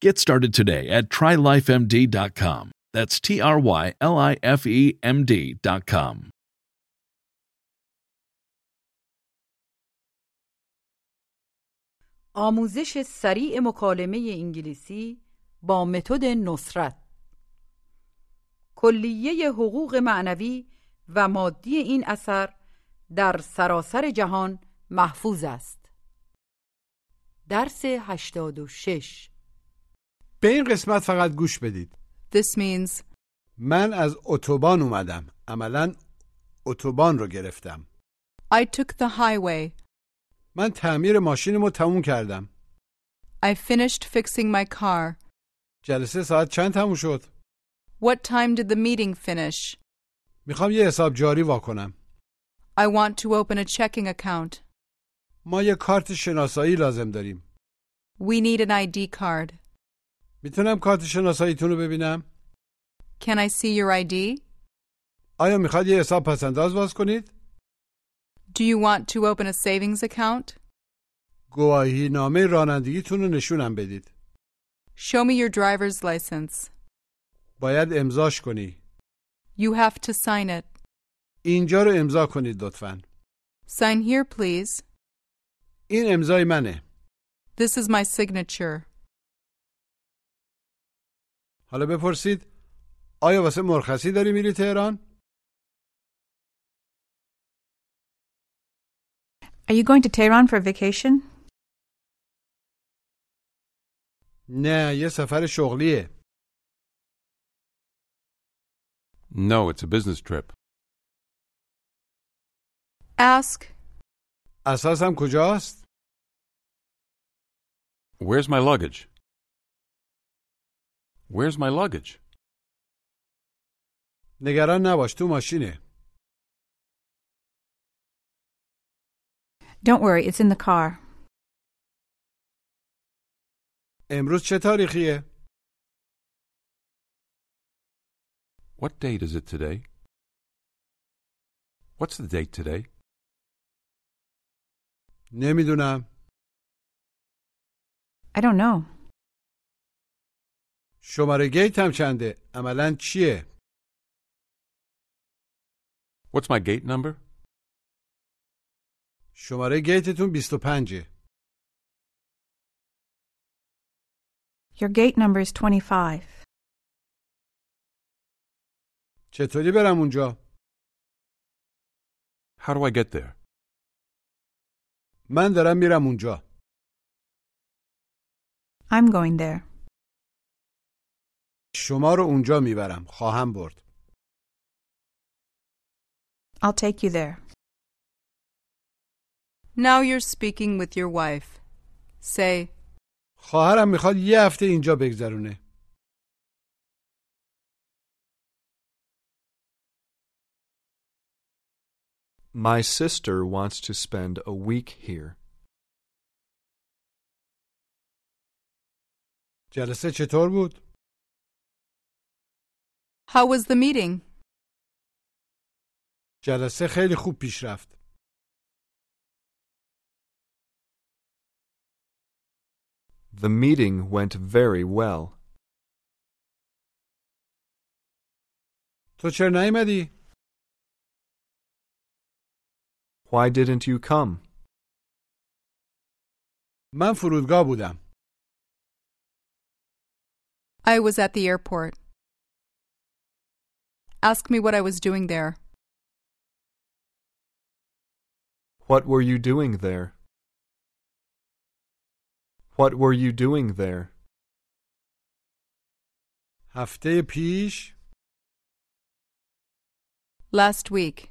Get started today at trylifemd.com. That's T R Y L I F E M D.com. آموزش سریع مکالمه انگلیسی با متد نصرت کلیه حقوق معنوی و مادی این اثر در سراسر جهان محفوظ است درس 86 به این قسمت فقط گوش بدید This means من از اتوبان اومدم عملا اتوبان رو گرفتم I took the highway. من تعمیر ماشینمو تموم کردم I finished fixing my car. جلسه ساعت چند تموم شد What time did the meeting finish? می‌خوام یه حساب جاری واکنم I want to open a checking account. ما یه کارت شناسایی لازم داریم We need an ID card. می‌تونم کارت شناساییتون رو ببینم Can I see your ID? آیا می‌خواد یه حساب پسنداز باز کنید Do you want to open a savings account? گواهی نامه رانندگیتون رو نشونم بدید Show me your driver's license. باید امضاش کنی You have to sign it. اینجا رو امضا کنید لطفا Sign here, please. این امضای منه This is my signature. حالا بپرسید آیا واسه مرخصی داری میری تهران Are you going to Tehran for vacation? نه یه سفر شغلیه No, it's a business trip. Ask, اساسم کجاست Where's my luggage? Where's my luggage? نگران نباش تو ماشینه Don't worry, it's in the car. امروز چه تاریخیه What date is it today? What's the date today? نمیدونم I don't know. شماره گیتم چنده عملا چیه What's my gate number? شماره گیتتون 25 Your gate number is 25. چطوری برم اونجا How do I get there? من دارم میرم اونجا I'm going there. شما رو اونجا می‌برم خواهم برد I'll take you there. now you're speaking with your wife. Say, خواهرم می‌خواد یه هفته اینجا بگذرونه My sister wants to spend a week here. جلسه چطور بود how was the meeting? جلسه خیلی خوب پیش رفت. The meeting went very well. تو چرا نیومدی؟ Why didn't you come? من فرودگاه بودم. I was at the airport. Ask me what I was doing there. What were you doing there? What were you doing there? هفته پیش Last week,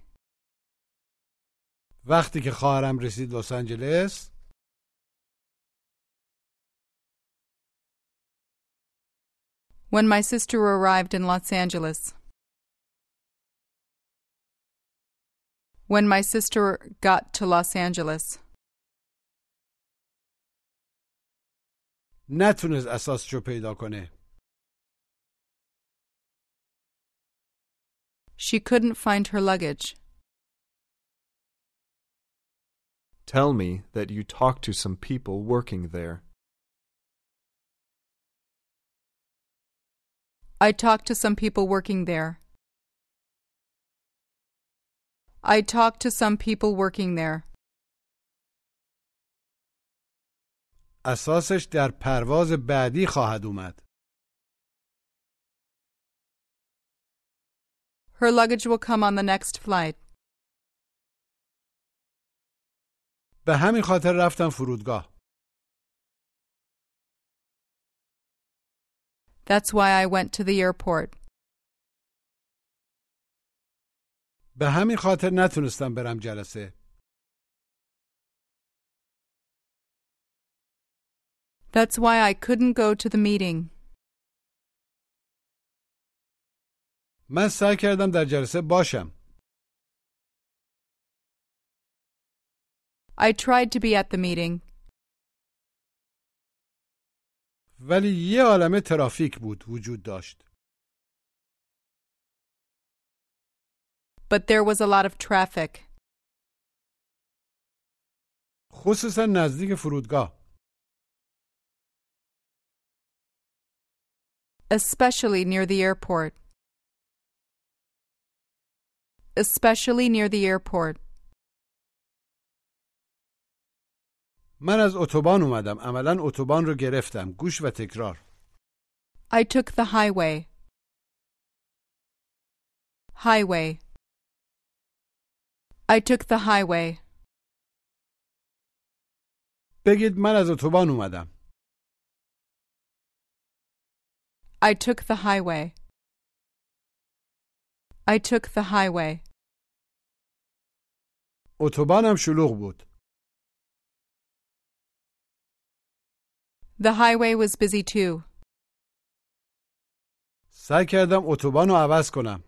وقتی که خواهرم رسید لس آنجلس when my sister arrived in Los Angeles. When my sister got to Los Angeles. نتونست اساسشو پیدا کنه. She couldn't find her luggage. Tell me that you talked to some people working there. I talked to some people working there. I talked to some people working there. اساسش در پرواز بعدی خواهد اومد. Her luggage will come on the next flight. به همین خاطر رفتم فرودگاه. That's why I went to the airport. به همین خاطر نتونستم برم جلسه. That's why I couldn't go to the meeting. من سعی کردم در جلسه باشم. I tried to be at the meeting, ولی یه عالمه ترافیک بود وجود داشت. but there was a lot of traffic, خصوصا نزدیک فرودگاه. especially near the airport. Especially near the airport. من از اتوبان اومدم. عملا اتوبان رو گرفتم. گوش و تکرار. I took the highway. Highway. I took the highway. بگید من از اتوبان اومدم. I took the highway. I took the highway. اتوبانم شلوغ بود. The highway was busy too. سعی کردم اتوبان رو عوض کنم.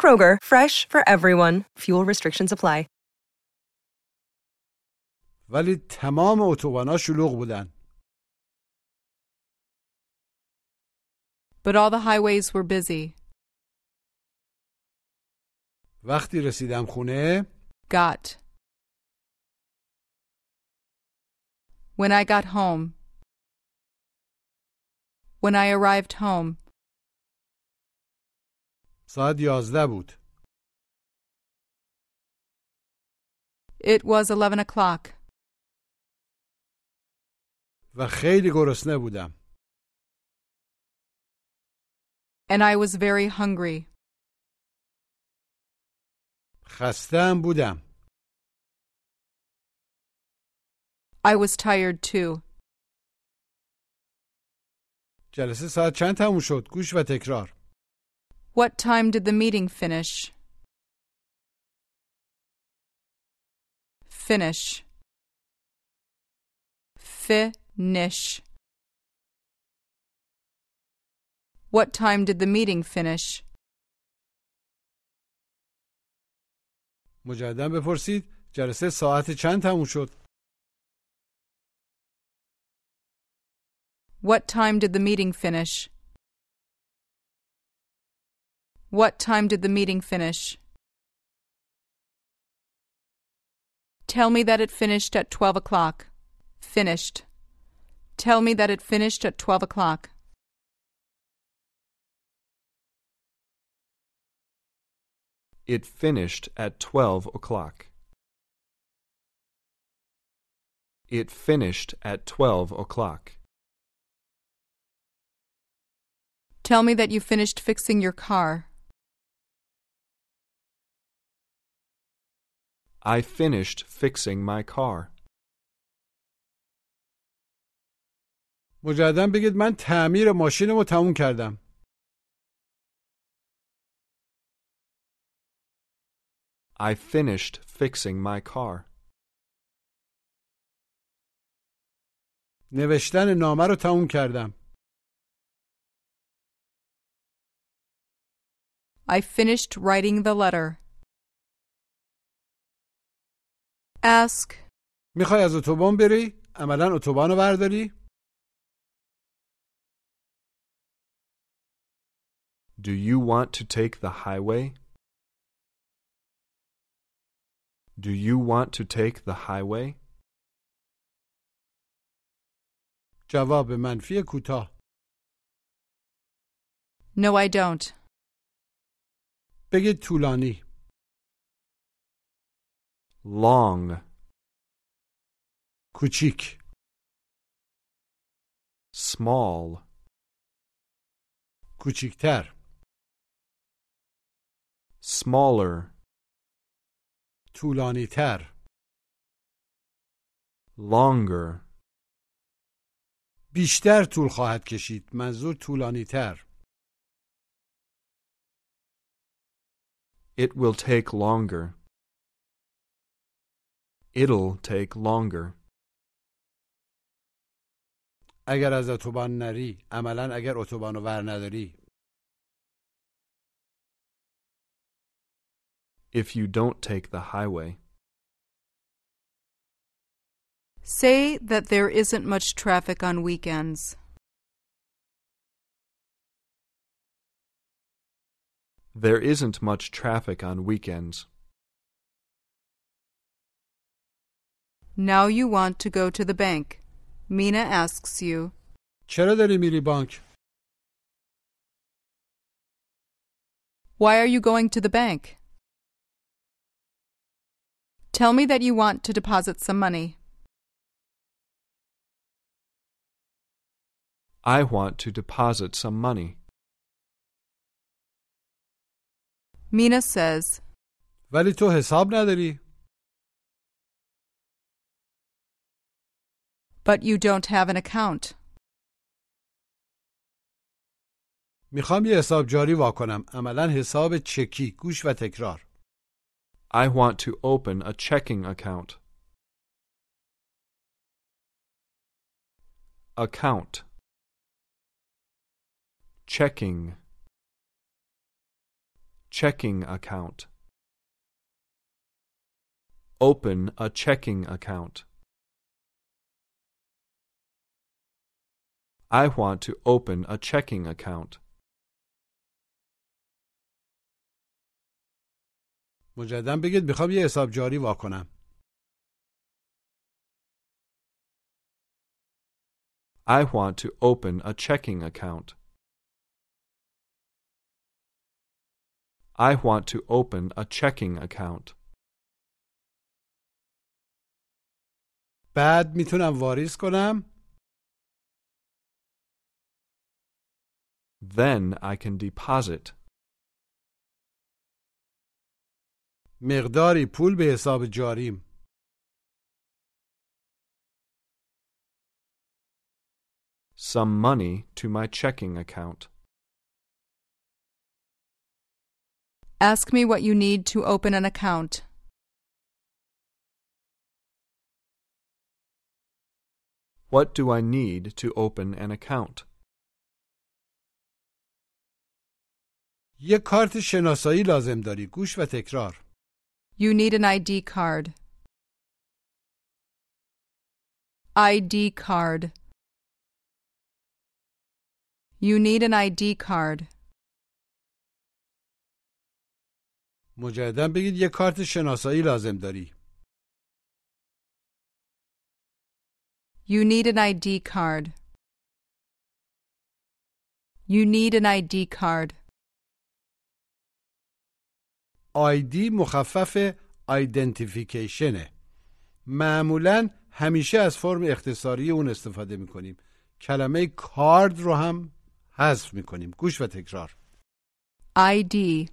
Kroger, fresh for everyone. Fuel restrictions apply. ولی تمام اتوبانا شلوغ بودن. But all the highways were busy. وقتی رسیدم خونه Got. When I got home. When I arrived home. ساعت یازده بود. It was 11 o'clock. و خیلی گرسنه بودم. And I was very hungry. خستم بودم. I was tired too. جلسه ساعت چند تموم شد؟ گوش و تکرار. What time did the meeting finish? Finish. Finish. What time did the meeting finish? مجددا بپرسید جلسه ساعت چند تموم شد What time did the meeting finish? What time did the meeting finish? Tell me that it finished at 12 o'clock. Finished. Tell me that it finished at 12 o'clock. It finished at 12 o'clock. It finished at 12 o'clock. Tell me that you finished fixing your car. I finished fixing my car. مجددا بگید من تعمیر ماشینمو تموم کردم I finished fixing my car. نوشتن نامه رو تموم کردم I finished writing the letter. Ask. می‌خوای از اتوبان بری؟ عملا اتوبان رو برداری؟ Do you want to take the highway? Do you want to take the highway? جواب منفی کوتاه No, I don't. بگید طولانی Long, کوچیک small, کوچیکتر smaller, طولانیتر longer, بیشتر طول خواهد کشید منظور طولانیتر It will take longer. It'll take longer. اگر از اتوبان نری عملا اگر اتوبان رو ور نداری If you don't take the highway, Say that there isn't much traffic on weekends. there isn't much traffic on weekends. Now you want to go to the bank. Mina asks you, چرا داری میری بانک Why are you going to the bank? Tell me that you want to deposit some money. I want to deposit some money. Mina says, ولی تو حساب نداری But you don't have an account. میخوام یه حساب جاری وا کنم عملا حساب چکی گوش و تکرار I want to open a checking account. Account. Checking. Checking account. Open a checking account. I want to open a checking account. مجددا بگید میخوام یه حساب جاری وا کنم I want to open a checking account. I want to open a checking account. بعد میتونم واریز کنم Then I can deposit مقداری پول به حساب جاریم some money to my checking account. Ask me what you need to open an account. What do I need to open an account? یه کارت شناسایی لازم داری گوش و تکرار You need an ID card. ID card. You need an ID card. مجددا بگید یه کارت شناسایی لازم داری You need an ID card. You need an ID card. آیدی مخفف آیدنتیفیکیشنه معمولا همیشه از فرم اختصاری اون استفاده می‌کنیم کلمه کارد رو هم حذف می‌کنیم گوش و تکرار ID.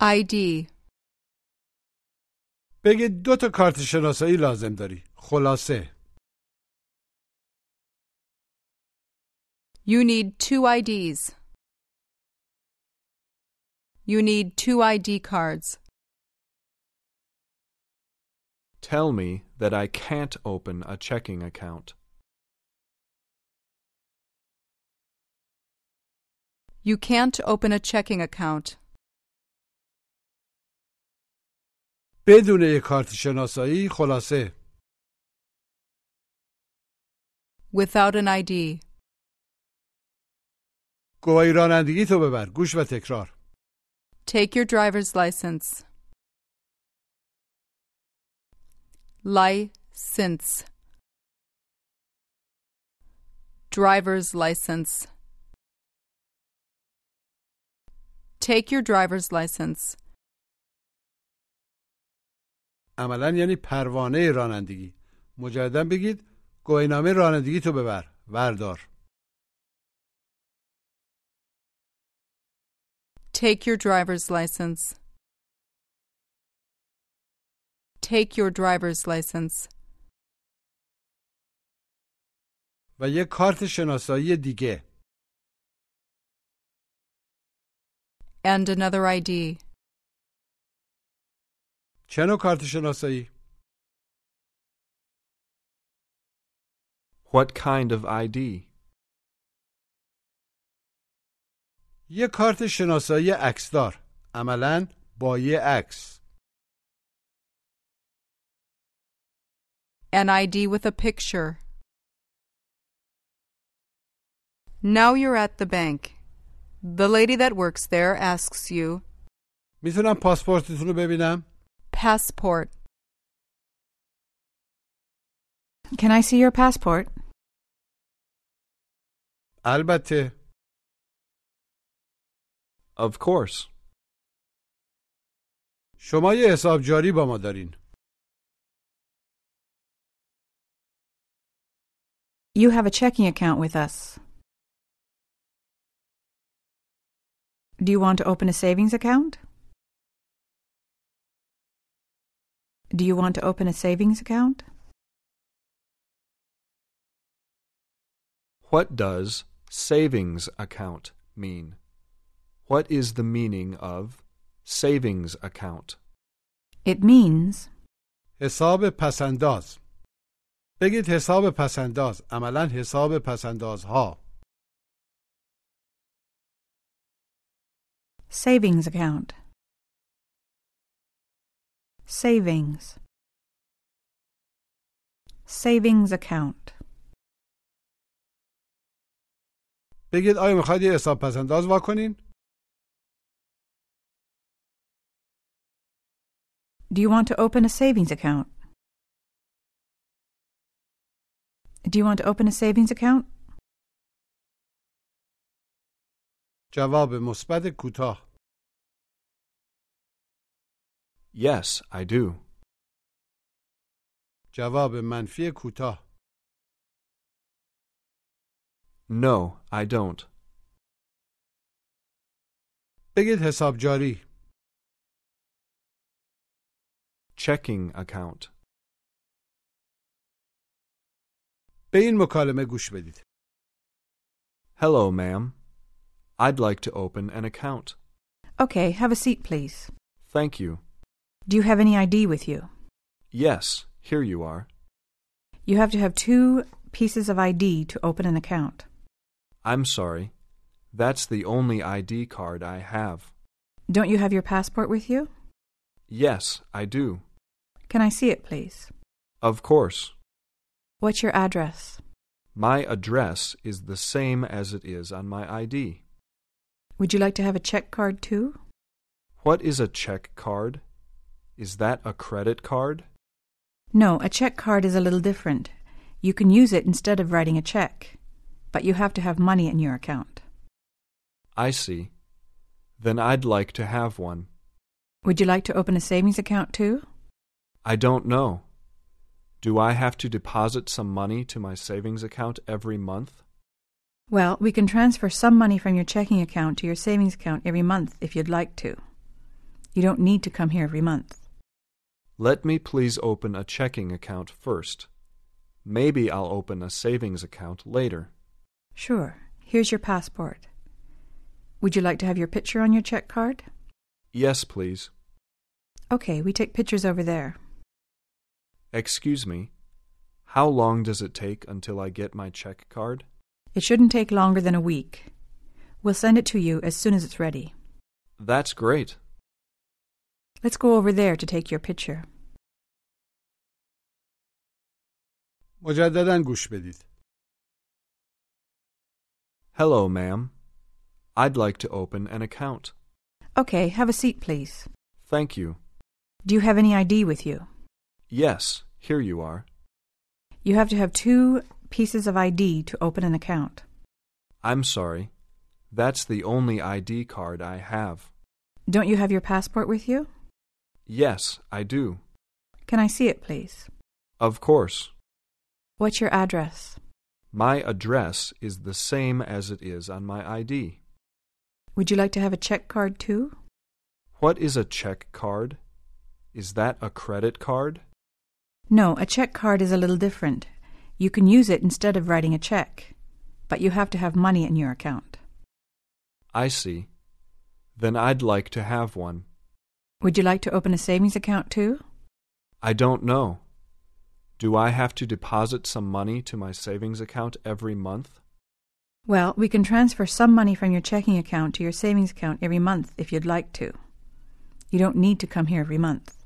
ID. بگید دو تا کارت شناسایی لازم داری خلاصه You need two IDs. You need two ID cards. Tell me that I can't open a checking account. You can't open a checking account. بدون یک کارت شناسایی خلاصه Without an ID. گواهی رانندگی تو ببر گوش و تکرار Take your driver's license. License. Driver's license. Take your driver's license. عملا یعنی پروانه رانندگی مجددا بگید گواهینامه رانندگی تو ببر وردار Take your driver's license. Take your driver's license. و یک کارت شناسایی دیگه And another ID. چه نوع کارت شناسایی What kind of ID? یک کارت شناسایی عکسدار عملا با یه عکس An ID with a picture. Now you're at the bank. The lady that works there asks you, می‌تونم پاسپورتتون رو ببینم Passport. Can I see your passport? البته Of course. شما یه حساب جاری با ما دارین You have a checking account with us. Do you want to open a savings account? Do you want to open a savings account? What does savings account mean? What is the meaning of savings account? It means حساب پسنداز بگید حساب پسنداز عملا حساب پسندازها savings account. Savings. Savings account. بگید آیا میخواید یه حساب پسنداز وا Do you want to open a savings account? Do you want to open a savings account? جواب مثبت کوتاه Yes, I do. جواب منفی کوتاه No, I don't. بگید حساب جاری Checking account. به این مکالمه گوش بدید Hello, ma'am. I'd like to open an account. Okay, have a seat, please. Thank you. Do you have any ID with you? Yes, here you are. You have to have two pieces of ID to open an account. I'm sorry. That's the only ID card I have. Don't you have your passport with you? Yes, I do. Can I see it, please? Of course. What's your address? My address is the same as it is on my ID. Would you like to have a check card too? What is a check card? Is that a credit card? No, a check card is a little different. You can use it instead of writing a check, but you have to have money in your account. I see. Then I'd like to have one. Would you like to open a savings account too? I don't know. Do I have to deposit some money to my savings account every month? Well, we can transfer some money from your checking account to your savings account every month if you'd like to. You don't need to come here every month. Let me please open a checking account first. Maybe I'll open a savings account later. Sure. Here's your passport. Would you like to have your picture on your check card? Yes, please. Okay, we take pictures over there. Excuse me. How long does it take until I get my check card? It shouldn't take longer than a week. We'll send it to you as soon as it's ready. That's great. Let's go over there to take your picture. مجددا گوش بدید. Hello, ma'am. I'd like to open an account. Okay, have a seat, please. Thank you. Do you have any ID with you? Yes, here you are. You have to have two pieces of ID to open an account. I'm sorry. That's the only ID card I have. Don't you have your passport with you? Yes, I do. Can I see it, please? Of course. What's your address? My address is the same as it is on my ID. Would you like to have a check card too? What is a check card? Is that a credit card? No, a check card is a little different. You can use it instead of writing a check, but you have to have money in your account. I see. Then I'd like to have one. Would you like to open a savings account too? I don't know. Do I have to deposit some money to my savings account every month? Well, we can transfer some money from your checking account to your savings account every month if you'd like to. You don't need to come here every month.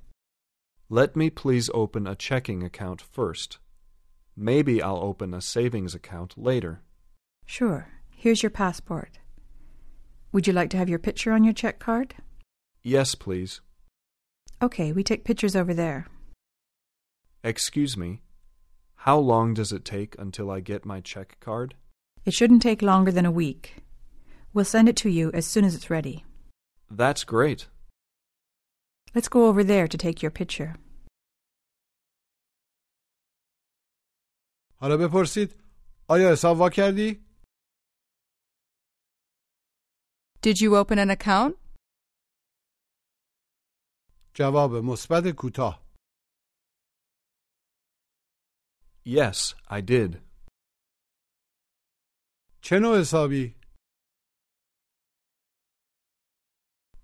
Let me please open a checking account first. Maybe I'll open a savings account later. Sure. Here's your passport. Would you like to have your picture on your check card? Yes, please. Okay, we take pictures over there. Excuse me. How long does it take until I get my check card? It shouldn't take longer than a week. We'll send it to you as soon as it's ready. That's great. Let's go over there to take your picture. حالا بپرسید آیا حساب وا کردی؟ Did you open an account? جواب مثبت کوتاه. Yes, I did. چه نوع حسابی؟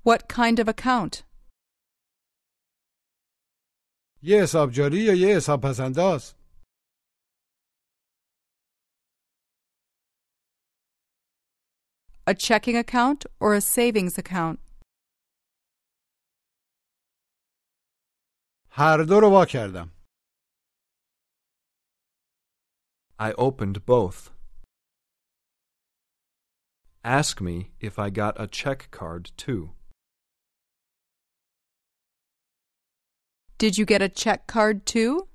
What kind of account? یه حساب جاری یا یه حساب پسنداز؟ A checking account or a savings account? هر دو رو وا کردم. I opened both. Ask me if I got a check card too. Did you get a check card too?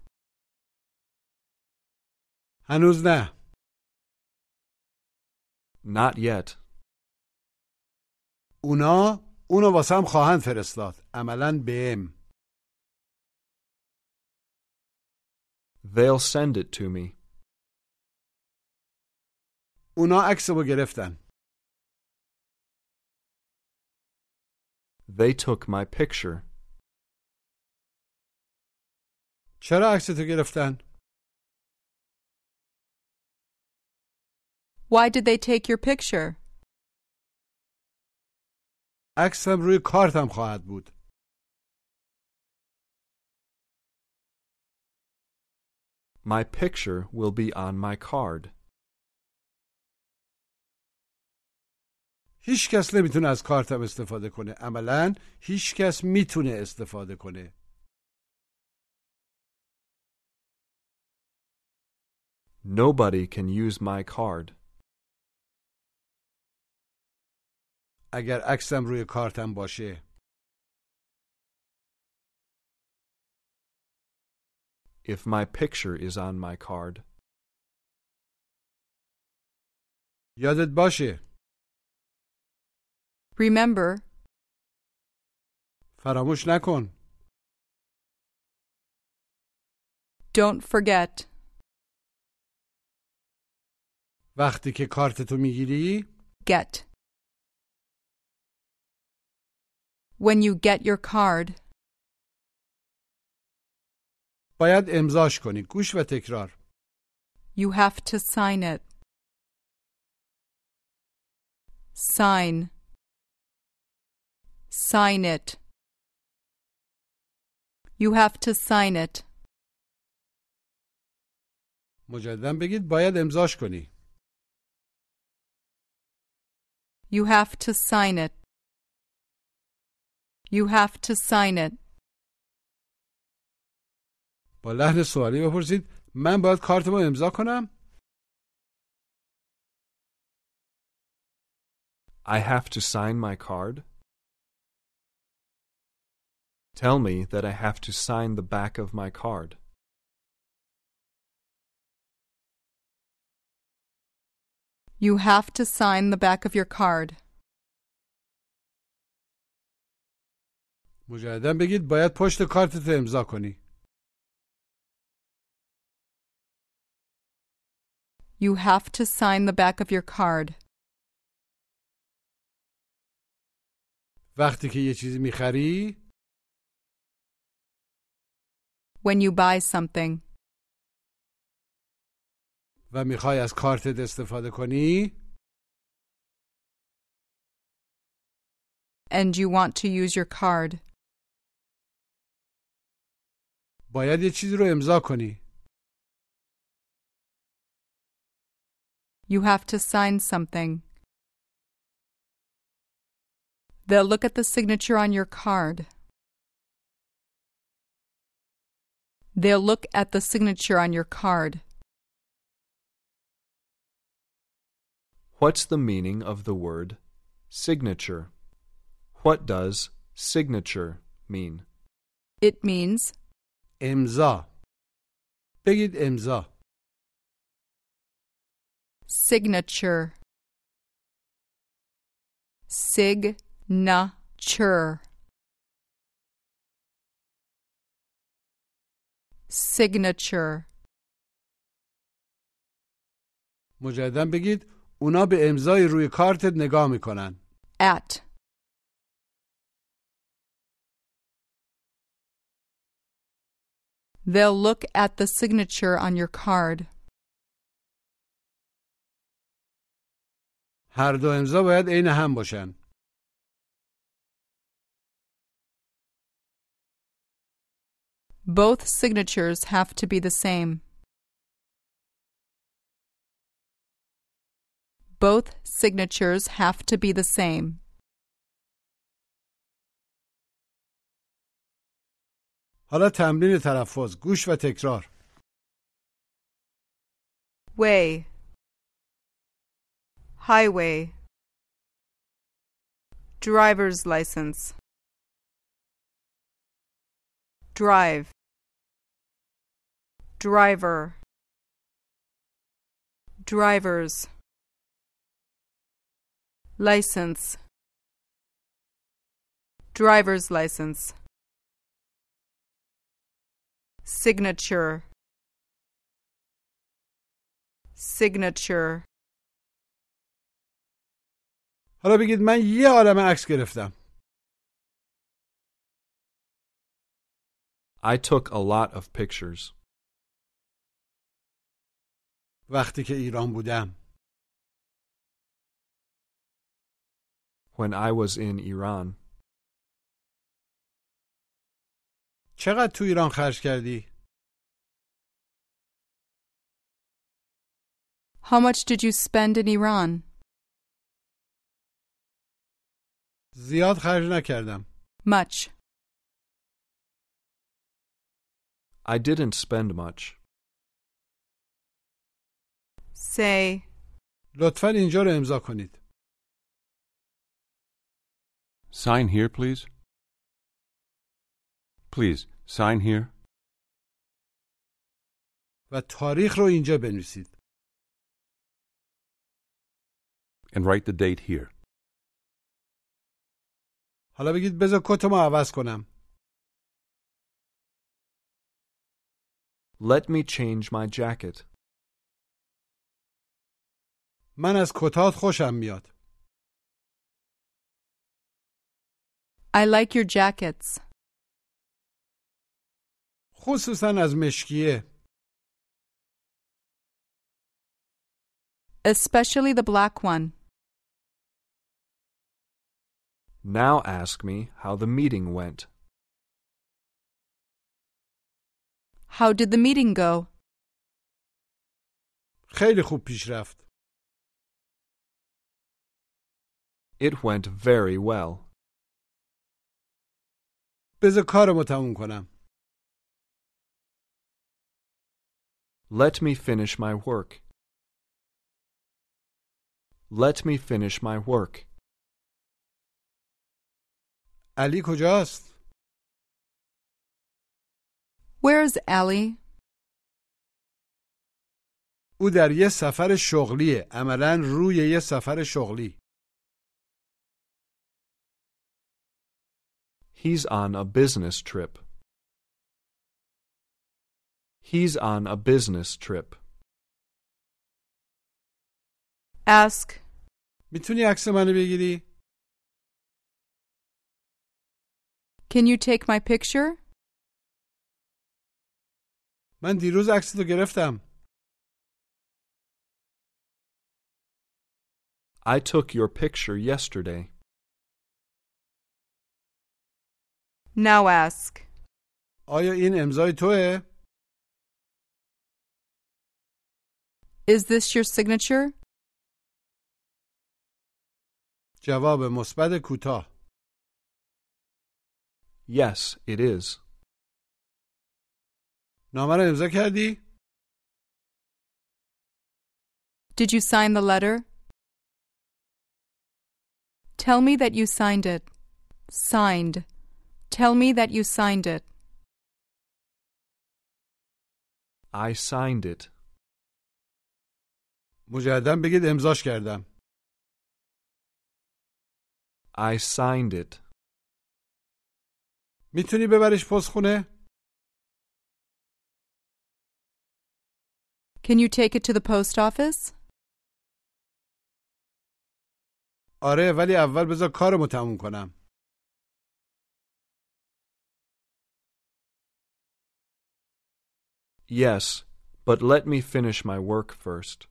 هنوز نه. Not yet. اونا اونو واسم خواهند فرستاد. عملا بهم. They'll send it to me. اونا عکسمو گرفتن. They took my picture. چرا عکستو گرفتن؟ Why did they take your picture? عکسم روی کارتم خواهد بود. My picture will be on my card. هیچ کس نمی‌تونه از کارتم استفاده کنه. عملا هیچ کس می‌تونه استفاده کنه. Nobody can use my card. اگر عکسم روی کارتم باشه. If my picture is on my card. یادت باشه. Remember, فراموش نکن. don't forget. وقتی که کارتتو می‌گیری Get. When you get your card, باید امضاش کنی. گوش و تکرار. you have to sign it. Sign. Sign it. You have to sign it. مجددا بگید باید امضاش کنی. You have to sign it. You have to sign it. با لحن سوالی بپرسید من باید کارتمو امضا کنم؟ I have to sign my card. Tell me that I have to sign the back of my card. You have to sign the back of your card. مجددا بگید باید پشت کارتت امضا کنی. You have to sign the back of your card. وقتی که یه چیزی می‌خری When you buy something و می‌خوای از کارتت استفاده کنی and you want to use your card, باید یه چیزی رو امضا کنی. you have to sign something. They'll look at the signature on your card. They'll look at the signature on your card. What's the meaning of the word signature? What does signature mean? It means امضا بگید امضا signature. Signature. Signature. مجددا بگید اونا به امضای روی کارتت نگاه می‌کنن. At. They'll look at the signature on your card. هر دو امضا باید عین هم باشن. Both signatures have to be the same. Both signatures have to be the same. حالا تمرین تلفظ گوش و تکرار. Way. Highway. Driver's license. Drive. Driver. Drivers. License. Driver's license. Signature. Signature. حالا بگید من یه عالم عکس گرفتم. I took a lot of pictures. وقتی که ایران بودم. When I was in Iran. چقدر تو ایران خرج کردی؟ How much did you spend in Iran? زیاد خرج نکردم. Much. I didn't spend much. Say, لطفا اینجا رو امضا کنید. Sign here, please. Please, sign here. و تاریخ رو اینجا بنویسید. And write the date here. حالا بگید بذار کتمو عوض کنم. Let me change my jacket. من از کتات خوشم میاد. I like your jackets, خصوصا از مشکیه. especially the black one. Now ask me how the meeting went. How did the meeting go? خیلی خوب پیش رفت. It went very well. بذار کارمو تموم کنم. Let me finish my work. Let me finish my work. علی کجاست؟ Where's Allie? او در یه سفر شغلیه. عملا روی یه سفر شغلی. He's on a business trip. He's on a business trip. Ask, میتونی عکس منو بگیری؟ Can you take my picture? من دیروز عکس تو گرفتم. I took your picture yesterday. Now ask, آیا این امضای توه؟ Is this your signature? جواب مثبت کوتاه. Yes, it is. نامه رو امضا کردی؟ Did you sign the letter? Tell me that you signed it. Signed. Tell me that you signed it. I signed it. مجددا بگید امضاش کردم. I signed it. می‌تونی ببریش پست خونه؟ Can you take it to the post office? آره ولی اول بذار کارمو تموم کنم. Yes, but let me finish my work first.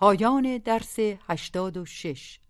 پایان درس 86「